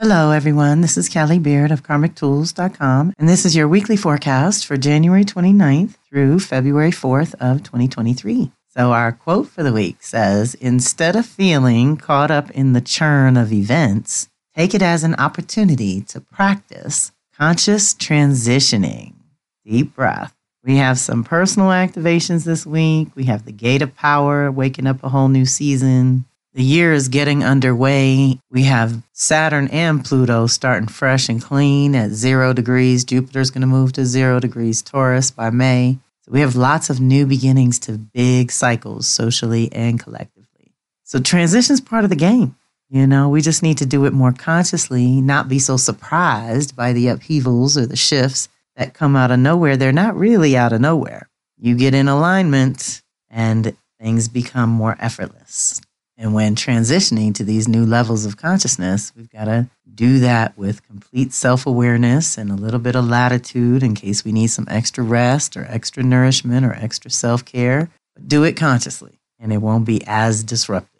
Hello, everyone. This is Kelly Beard of karmictools.com, and this is your weekly forecast for January 29th through February 4th of 2023. So our quote for the week says, instead of feeling caught up in the churn of events, take it as an opportunity to practice conscious transitioning. Deep breath. We have some personal activations this week. We have the gate of power, waking up a whole new season. The year is getting underway. We have Saturn and Pluto starting fresh and clean at zero degrees. Jupiter's going to move to zero degrees Taurus by May. So we have lots of new beginnings to big cycles socially and collectively. So transition's part of the game. You know, we just need to do it more consciously, not be so surprised by the upheavals or the shifts that come out of nowhere. They're not really out of nowhere. You get in alignment and things become more effortless. And when transitioning to these new levels of consciousness, we've got to do that with complete self awareness and a little bit of latitude in case we need some extra rest or extra nourishment or extra self care. Do it consciously, and it won't be as disruptive.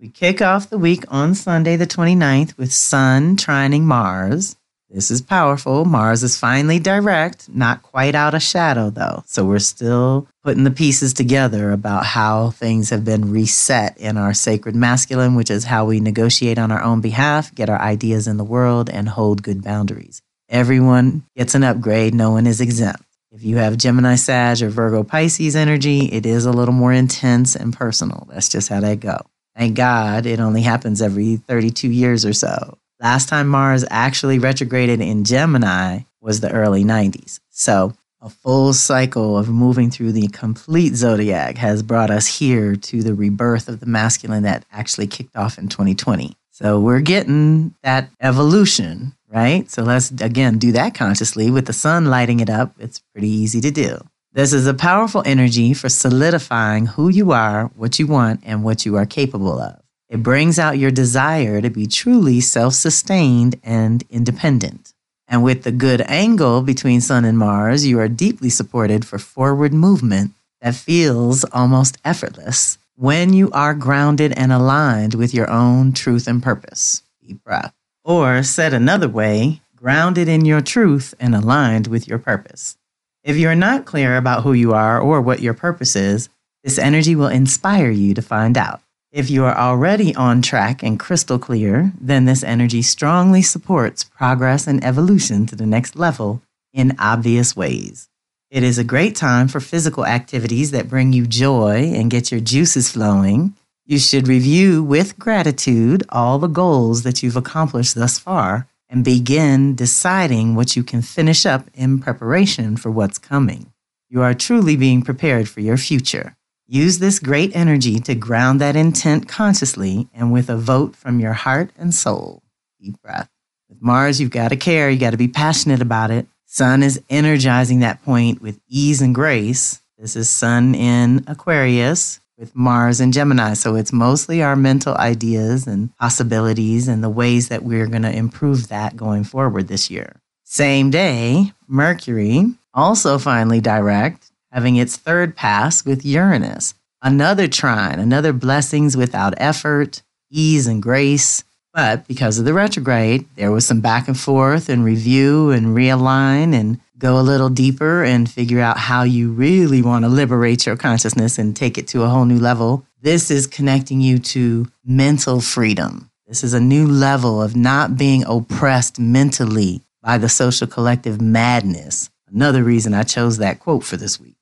We kick off the week on Sunday, the 29th, with Sun trining Mars. This is powerful. Mars is finally direct, not quite out of shadow though. So we're still putting the pieces together about how things have been reset in our sacred masculine, which is how we negotiate on our own behalf, get our ideas in the world, and hold good boundaries. Everyone gets an upgrade, no one is exempt. If you have Gemini, Sag, or Virgo, Pisces energy, it is a little more intense and personal. That's just how they go. Thank God it only happens every 32 years or so. Last time Mars actually retrograded in Gemini was the early 90s. So, a full cycle of moving through the complete zodiac has brought us here to the rebirth of the masculine that actually kicked off in 2020. So, we're getting that evolution, right? So, let's again do that consciously with the sun lighting it up. It's pretty easy to do. This is a powerful energy for solidifying who you are, what you want, and what you are capable of. It brings out your desire to be truly self sustained and independent. And with the good angle between Sun and Mars, you are deeply supported for forward movement that feels almost effortless when you are grounded and aligned with your own truth and purpose. Deep breath. Or said another way, grounded in your truth and aligned with your purpose. If you're not clear about who you are or what your purpose is, this energy will inspire you to find out. If you are already on track and crystal clear, then this energy strongly supports progress and evolution to the next level in obvious ways. It is a great time for physical activities that bring you joy and get your juices flowing. You should review with gratitude all the goals that you've accomplished thus far and begin deciding what you can finish up in preparation for what's coming. You are truly being prepared for your future. Use this great energy to ground that intent consciously and with a vote from your heart and soul. Deep breath. With Mars, you've got to care, you got to be passionate about it. Sun is energizing that point with ease and grace. This is Sun in Aquarius with Mars and Gemini. So it's mostly our mental ideas and possibilities and the ways that we're going to improve that going forward this year. Same day, Mercury, also finally direct, having its third pass with Uranus. Another trine, another blessings without effort, ease and grace. But because of the retrograde, there was some back and forth and review and realign and go a little deeper and figure out how you really want to liberate your consciousness and take it to a whole new level. This is connecting you to mental freedom. This is a new level of not being oppressed mentally by the social collective madness. Another reason I chose that quote for this week.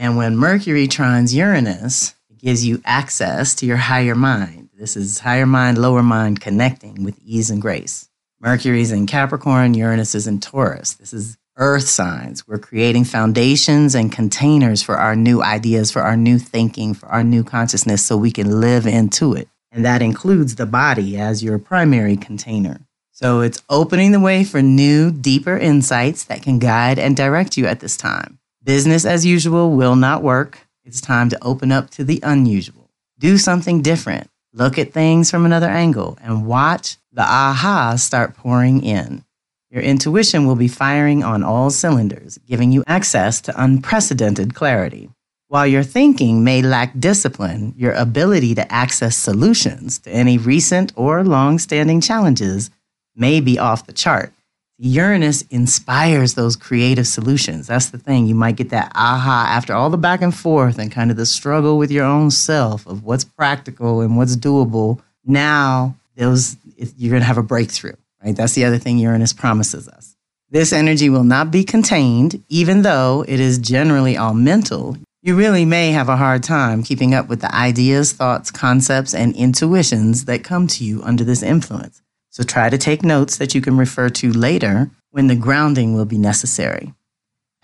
And when Mercury trines Uranus, it gives you access to your higher mind. This is higher mind, lower mind connecting with ease and grace. Mercury's in Capricorn, Uranus is in Taurus. This is earth signs. We're creating foundations and containers for our new ideas, for our new thinking, for our new consciousness so we can live into it. And that includes the body as your primary container. So it's opening the way for new, deeper insights that can guide and direct you at this time. Business as usual will not work. It's time to open up to the unusual. Do something different. Look at things from another angle and watch the aha start pouring in. Your intuition will be firing on all cylinders, giving you access to unprecedented clarity. While your thinking may lack discipline, your ability to access solutions to any recent or long standing challenges may be off the chart. Uranus inspires those creative solutions. That's the thing. You might get that aha after all the back and forth and kind of the struggle with your own self of what's practical and what's doable. Now, those you're going to have a breakthrough, right? That's the other thing Uranus promises us. This energy will not be contained, even though it is generally all mental. You really may have a hard time keeping up with the ideas, thoughts, concepts, and intuitions that come to you under this influence. So try to take notes that you can refer to later when the grounding will be necessary.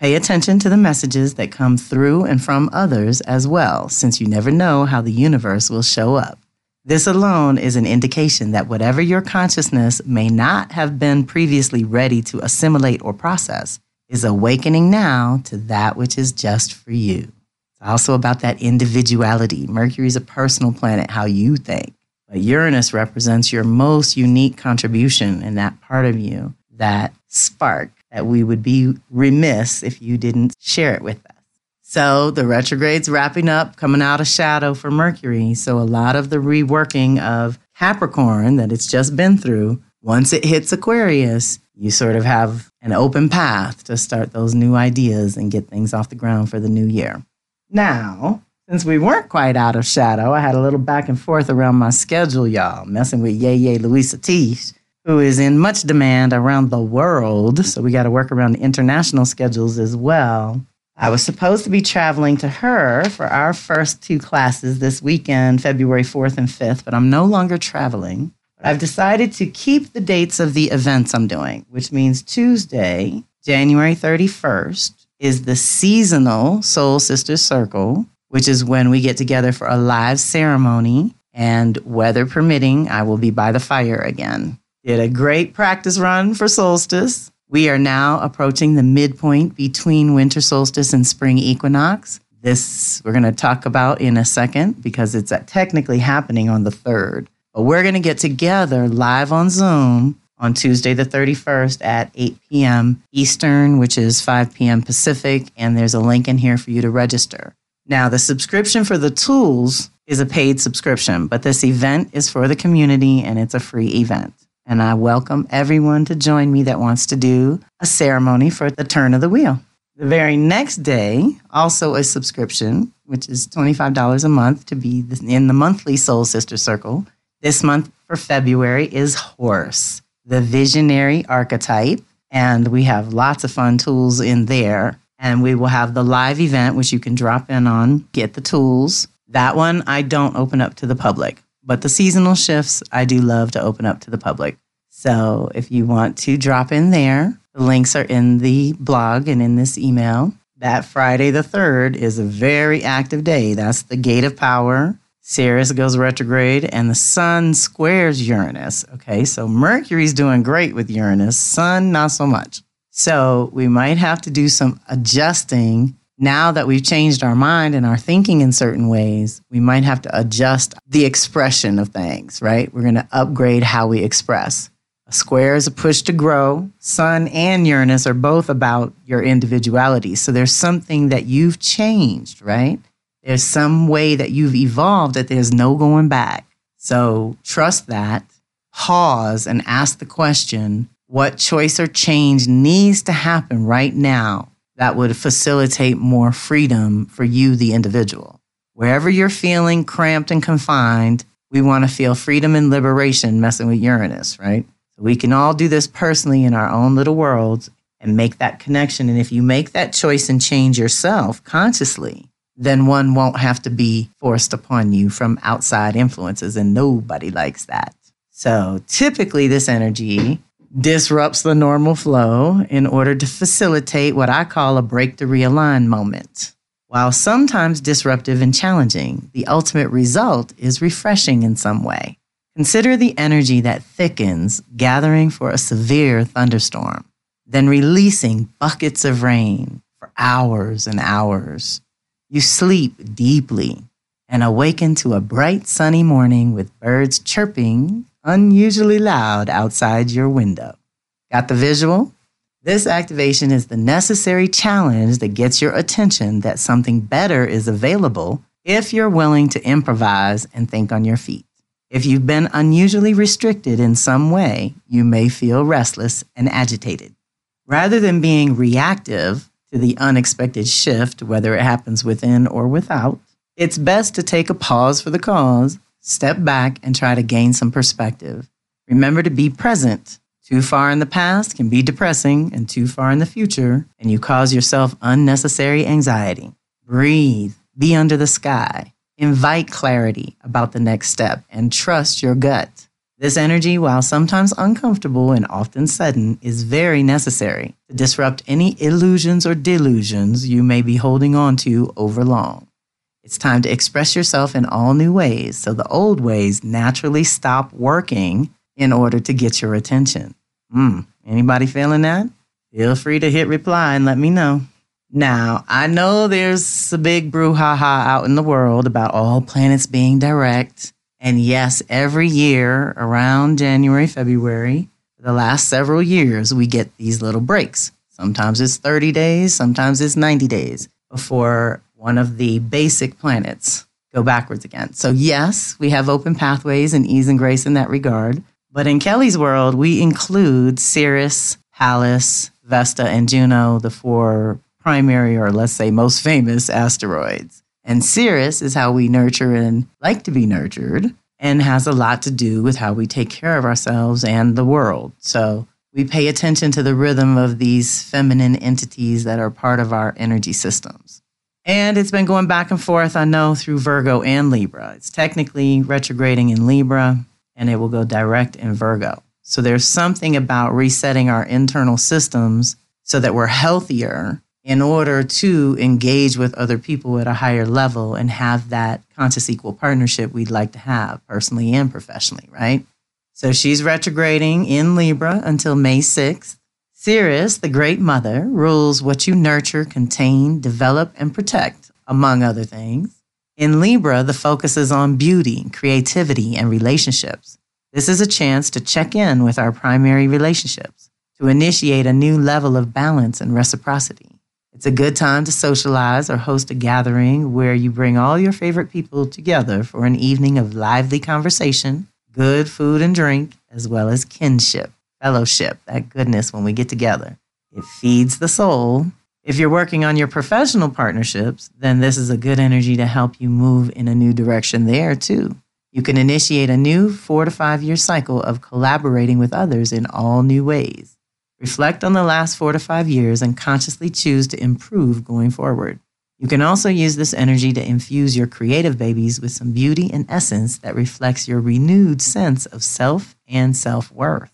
Pay attention to the messages that come through and from others as well, since you never know how the universe will show up. This alone is an indication that whatever your consciousness may not have been previously ready to assimilate or process is awakening now to that which is just for you. It's also about that individuality. Mercury is a personal planet, how you think. But Uranus represents your most unique contribution in that part of you, that spark that we would be remiss if you didn't share it with us. So the retrograde's wrapping up, coming out of shadow for Mercury. So a lot of the reworking of Capricorn that it's just been through, once it hits Aquarius, you sort of have an open path to start those new ideas and get things off the ground for the new year. Now, since we weren't quite out of shadow, I had a little back and forth around my schedule, y'all, messing with Yeye Luisah Teish, who is in much demand around the world. So we got to work around international schedules as well. I was supposed to be traveling to her for our first two classes this weekend, February 4th and 5th, but I'm no longer traveling. I've decided to keep the dates of the events I'm doing, which means Tuesday, January 31st, is the seasonal Soul Sisters Circle, which is when we get together for a live ceremony. And weather permitting, I will be by the fire again. Did a great practice run for solstice. We are now approaching the midpoint between winter solstice and spring equinox. This we're going to talk about in a second because it's technically happening on the 3rd. But we're going to get together live on Zoom on Tuesday, the 31st at 8 p.m. Eastern, which is 5 p.m. Pacific. And there's a link in here for you to register. Now, the subscription for the tools is a paid subscription, but this event is for the community and it's a free event. And I welcome everyone to join me that wants to do a ceremony for the turn of the wheel. The very next day, also a subscription, which is $25 a month to be in the monthly Soul Sister Circle. This month for February is Horse the visionary archetype. And we have lots of fun tools in there. And we will have the live event, which you can drop in on, get the tools. That one I don't open up to the public, but the seasonal shifts I do love to open up to the public. So if you want to drop in there, the links are in the blog and in this email. That Friday the 3rd is a very active day. That's the gate of power. Ceres goes retrograde and the sun squares Uranus. Okay, so Mercury's doing great with Uranus, Sun not so much. So we might have to do some adjusting now that we've changed our mind and our thinking in certain ways. We might have to adjust the expression of things, right? We're going to upgrade how we express. A square is a push to grow. Sun and Uranus are both about your individuality. So there's something that you've changed, right? There's some way that you've evolved that there's no going back. So trust that, pause and ask the question what choice or change needs to happen right now that would facilitate more freedom for you, the individual. Wherever you're feeling cramped and confined, we want to feel freedom and liberation messing with Uranus, right? We can all do this personally in our own little worlds and make that connection. And if you make that choice and change yourself consciously, then one won't have to be forced upon you from outside influences, and nobody likes that. So typically, this energy disrupts the normal flow in order to facilitate what I call a break to realign moment. While sometimes disruptive and challenging, the ultimate result is refreshing in some way. Consider the energy that thickens, gathering for a severe thunderstorm, then releasing buckets of rain for hours and hours you sleep deeply and awaken to a bright sunny morning with birds chirping unusually loud outside your window. Got the visual? This activation is the necessary challenge that gets your attention that something better is available if you're willing to improvise and think on your feet. If you've been unusually restricted in some way, you may feel restless and agitated. Rather than being reactive to the unexpected shift, whether it happens within or without, it's best to take a pause for the cause, step back, and try to gain some perspective. Remember to be present. Too far in the past can be depressing, and too far in the future, and you cause yourself unnecessary anxiety. Breathe, be under the sky, invite clarity about the next step, and trust your gut. This energy, while sometimes uncomfortable and often sudden, is very necessary to disrupt any illusions or delusions you may be holding on to over long. It's time to express yourself in all new ways so the old ways naturally stop working in order to get your attention. Hmm, anybody feeling that? Feel free to hit reply and let me know. Now, I know there's a big brouhaha out in the world about all planets being direct and yes, every year around January, February, the last several years, we get these little breaks. Sometimes it's 30 days, sometimes it's 90 days before one of the basic planets go backwards again. So yes, we have open pathways and ease and grace in that regard. But in Kelly's world, we include Ceres, Pallas, Vesta, and Juno, the four primary or let's say most famous asteroids. And Ceres is how we nurture and like to be nurtured and has a lot to do with how we take care of ourselves and the world. So we pay attention to the rhythm of these feminine entities that are part of our energy systems. And it's been going back and forth, I know, through Virgo and Libra. It's technically retrograding in Libra and it will go direct in Virgo. So there's something about resetting our internal systems so that we're healthier in order to engage with other people at a higher level and have that conscious equal partnership we'd like to have personally and professionally, right? So she's retrograding in Libra until May 6th. Ceres, the great mother, rules what you nurture, contain, develop, and protect, among other things. In Libra, the focus is on beauty, creativity, and relationships. This is a chance to check in with our primary relationships, to initiate a new level of balance and reciprocity. It's a good time to socialize or host a gathering where you bring all your favorite people together for an evening of lively conversation, good food and drink, as well as kinship, fellowship, that goodness when we get together. It feeds the soul. If you're working on your professional partnerships, then this is a good energy to help you move in a new direction there too. You can initiate a new four to five year cycle of collaborating with others in all new ways. Reflect on the last four to five years and consciously choose to improve going forward. You can also use this energy to infuse your creative babies with some beauty and essence that reflects your renewed sense of self and self worth.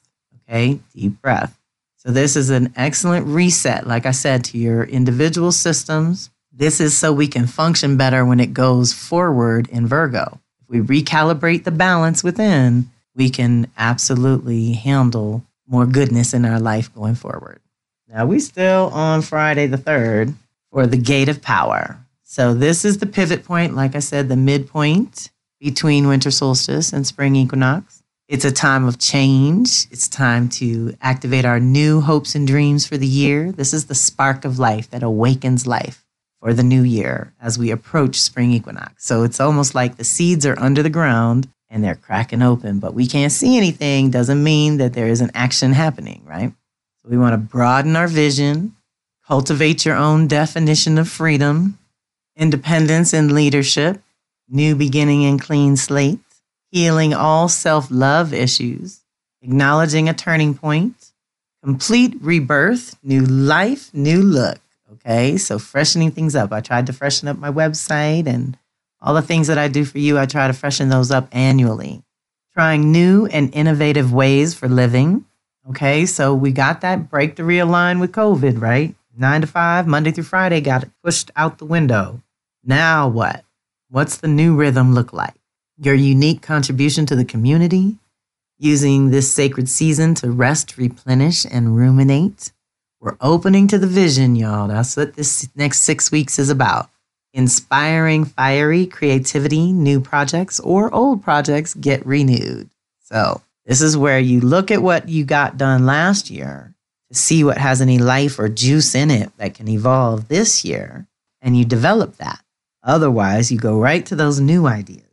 Okay, deep breath. So, this is an excellent reset, like I said, to your individual systems. This is so we can function better when it goes forward in Virgo. If we recalibrate the balance within, we can absolutely handle more goodness in our life going forward. Now, we still on Friday the 3rd for the Gate of Power. So, this is the pivot point, like I said, the midpoint between winter solstice and spring equinox. It's a time of change. It's time to activate our new hopes and dreams for the year. This is the spark of life that awakens life for the new year as we approach spring equinox. So it's almost like the seeds are under the ground and they're cracking open, but we can't see anything doesn't mean that there isn't action happening, right? So we want to broaden our vision, cultivate your own definition of freedom, independence and leadership, new beginning and clean slate, healing all self love issues, acknowledging a turning point, complete rebirth, new life, new look. Okay, so freshening things up. I tried to freshen up my website and all the things that I do for you, I try to freshen those up annually. Trying new and innovative ways for living. Okay, so we got that break to realign with COVID, right? Nine to five, Monday through Friday, got it pushed out the window. Now what? What's the new rhythm look like? Your unique contribution to the community, using this sacred season to rest, replenish, and ruminate. We're opening to the vision, y'all. That's what this next six weeks is about inspiring, fiery creativity, new projects or old projects get renewed. So, this is where you look at what you got done last year to see what has any life or juice in it that can evolve this year, and you develop that. Otherwise, you go right to those new ideas.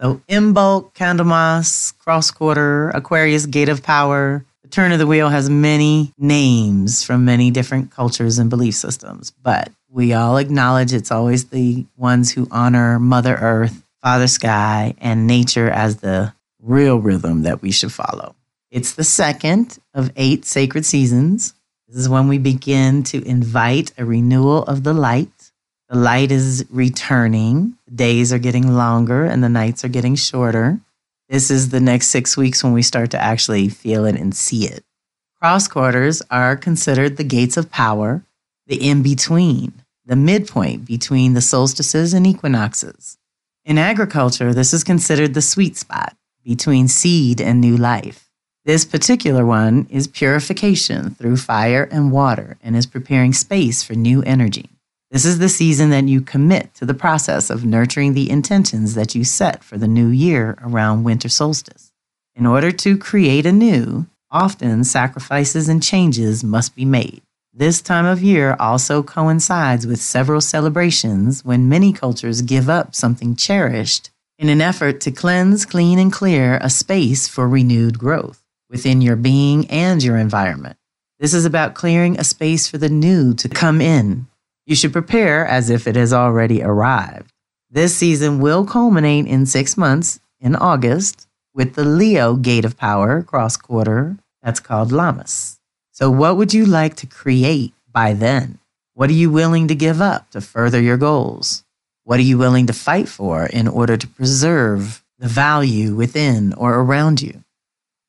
So Imbolc, Candlemas, Cross Quarter, Aquarius, Gate of Power. The turn of the wheel has many names from many different cultures and belief systems, but we all acknowledge it's always the ones who honor Mother Earth, Father Sky, and nature as the real rhythm that we should follow. It's the second of eight sacred seasons. This is when we begin to invite a renewal of the light. The light is returning, days are getting longer, and the nights are getting shorter. This is the next six weeks when we start to actually feel it and see it. Cross quarters are considered the gates of power, the in between, the midpoint between the solstices and equinoxes. In agriculture, this is considered the sweet spot between seed and new life. This particular one is purification through fire and water and is preparing space for new energy. This is the season that you commit to the process of nurturing the intentions that you set for the new year around winter solstice. In order to create anew, often sacrifices and changes must be made. This time of year also coincides with several celebrations when many cultures give up something cherished in an effort to cleanse, clean, and clear a space for renewed growth within your being and your environment. This is about clearing a space for the new to come in. You should prepare as if it has already arrived. This season will culminate in six months in August with the Leo Gate of Power cross quarter that's called Lammas. So, what would you like to create by then? What are you willing to give up to further your goals? What are you willing to fight for in order to preserve the value within or around you?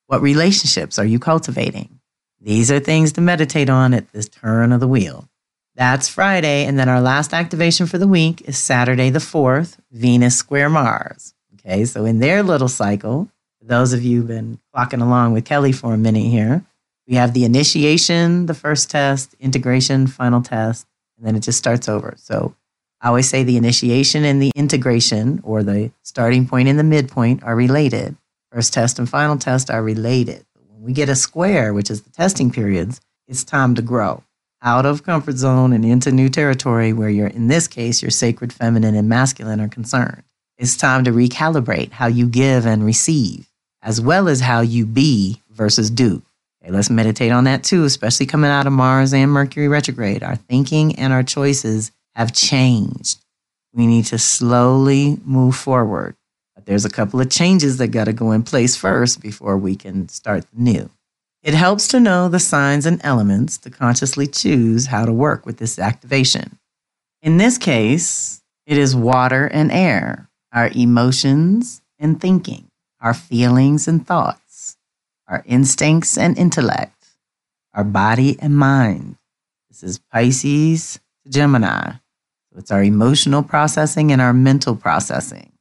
What relationships are you cultivating? These are things to meditate on at this turn of the wheel. That's Friday. And then our last activation for the week is Saturday the 4th, Venus square Mars. Okay, so in their little cycle, those of you who've been clocking along with Kelly for a minute here, we have the initiation, the first test, integration, final test, and then it just starts over. So I always say the initiation and the integration, or the starting point and the midpoint, are related. First test and final test are related. When we get a square, which is the testing periods, it's time to grow out of comfort zone and into new territory where you're, in this case, your sacred feminine and masculine are concerned. It's time to recalibrate how you give and receive, as well as how you be versus do. Okay, let's meditate on that too, especially coming out of Mars and Mercury retrograde. Our thinking and our choices have changed. We need to slowly move forward. But there's a couple of changes that got to go in place first before we can start new. It helps to know the signs and elements to consciously choose how to work with this activation. In this case, it is water and air, our emotions and thinking, our feelings and thoughts our instincts and intellect, our body and mind. This is Pisces to Gemini. So it's our emotional processing and our mental processing.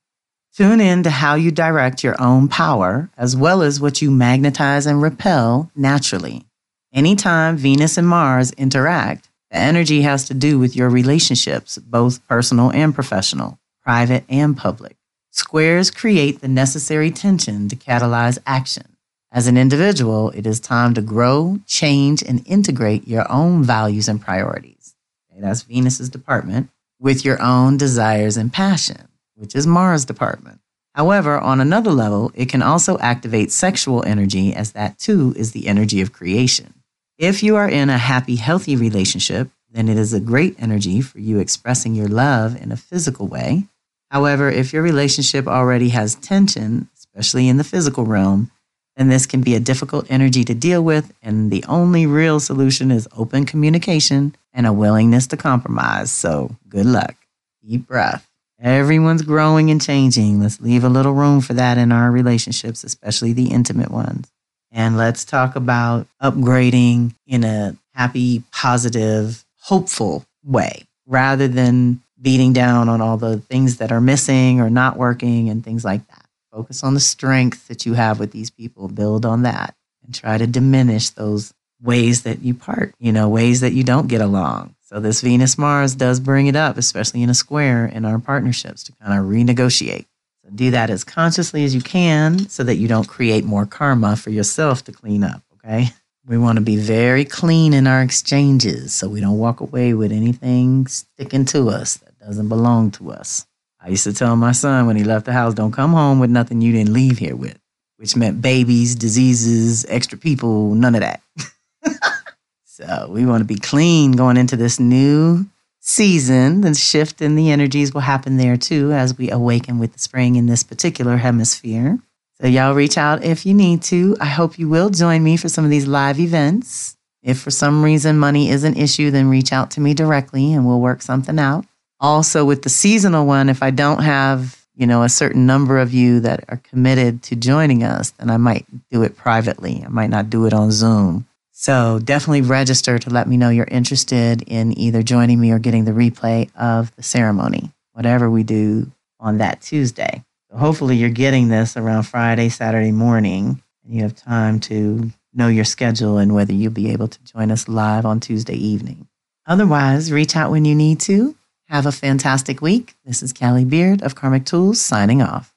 Tune in to how you direct your own power as well as what you magnetize and repel naturally. Anytime Venus and Mars interact, the energy has to do with your relationships, both personal and professional, private and public. Squares create the necessary tension to catalyze action. As an individual, it is time to grow, change, and integrate your own values and priorities. Okay, that's Venus's department with your own desires and passion, which is Mars' department. However, on another level, it can also activate sexual energy, as that too is the energy of creation. If you are in a happy, healthy relationship, then it is a great energy for you expressing your love in a physical way. However, if your relationship already has tension, especially in the physical realm, then this can be a difficult energy to deal with. And the only real solution is open communication and a willingness to compromise. So good luck. Deep breath. Everyone's growing and changing. Let's leave a little room for that in our relationships, especially the intimate ones. And let's talk about upgrading in a happy, positive, hopeful way rather than beating down on all the things that are missing or not working and things like that. Focus on the strength that you have with these people, build on that, and try to diminish those ways that you part, you know, ways that you don't get along. So, this Venus Mars does bring it up, especially in a square in our partnerships to kind of renegotiate. So, do that as consciously as you can so that you don't create more karma for yourself to clean up, okay? We want to be very clean in our exchanges so we don't walk away with anything sticking to us that doesn't belong to us. I used to tell my son when he left the house, don't come home with nothing you didn't leave here with, which meant babies, diseases, extra people, none of that. so we want to be clean going into this new season. The shift in the energies will happen there too as we awaken with the spring in this particular hemisphere. So y'all reach out if you need to. I hope you will join me for some of these live events. If for some reason money is an issue, then reach out to me directly and we'll work something out. Also with the seasonal one, if I don't have, you know, a certain number of you that are committed to joining us, then I might do it privately. I might not do it on Zoom. So definitely register to let me know you're interested in either joining me or getting the replay of the ceremony, whatever we do on that Tuesday. So hopefully you're getting this around Friday, Saturday morning, and you have time to know your schedule and whether you'll be able to join us live on Tuesday evening. Otherwise, reach out when you need to. Have a fantastic week. This is Kelly Beard of Karmic Tools signing off.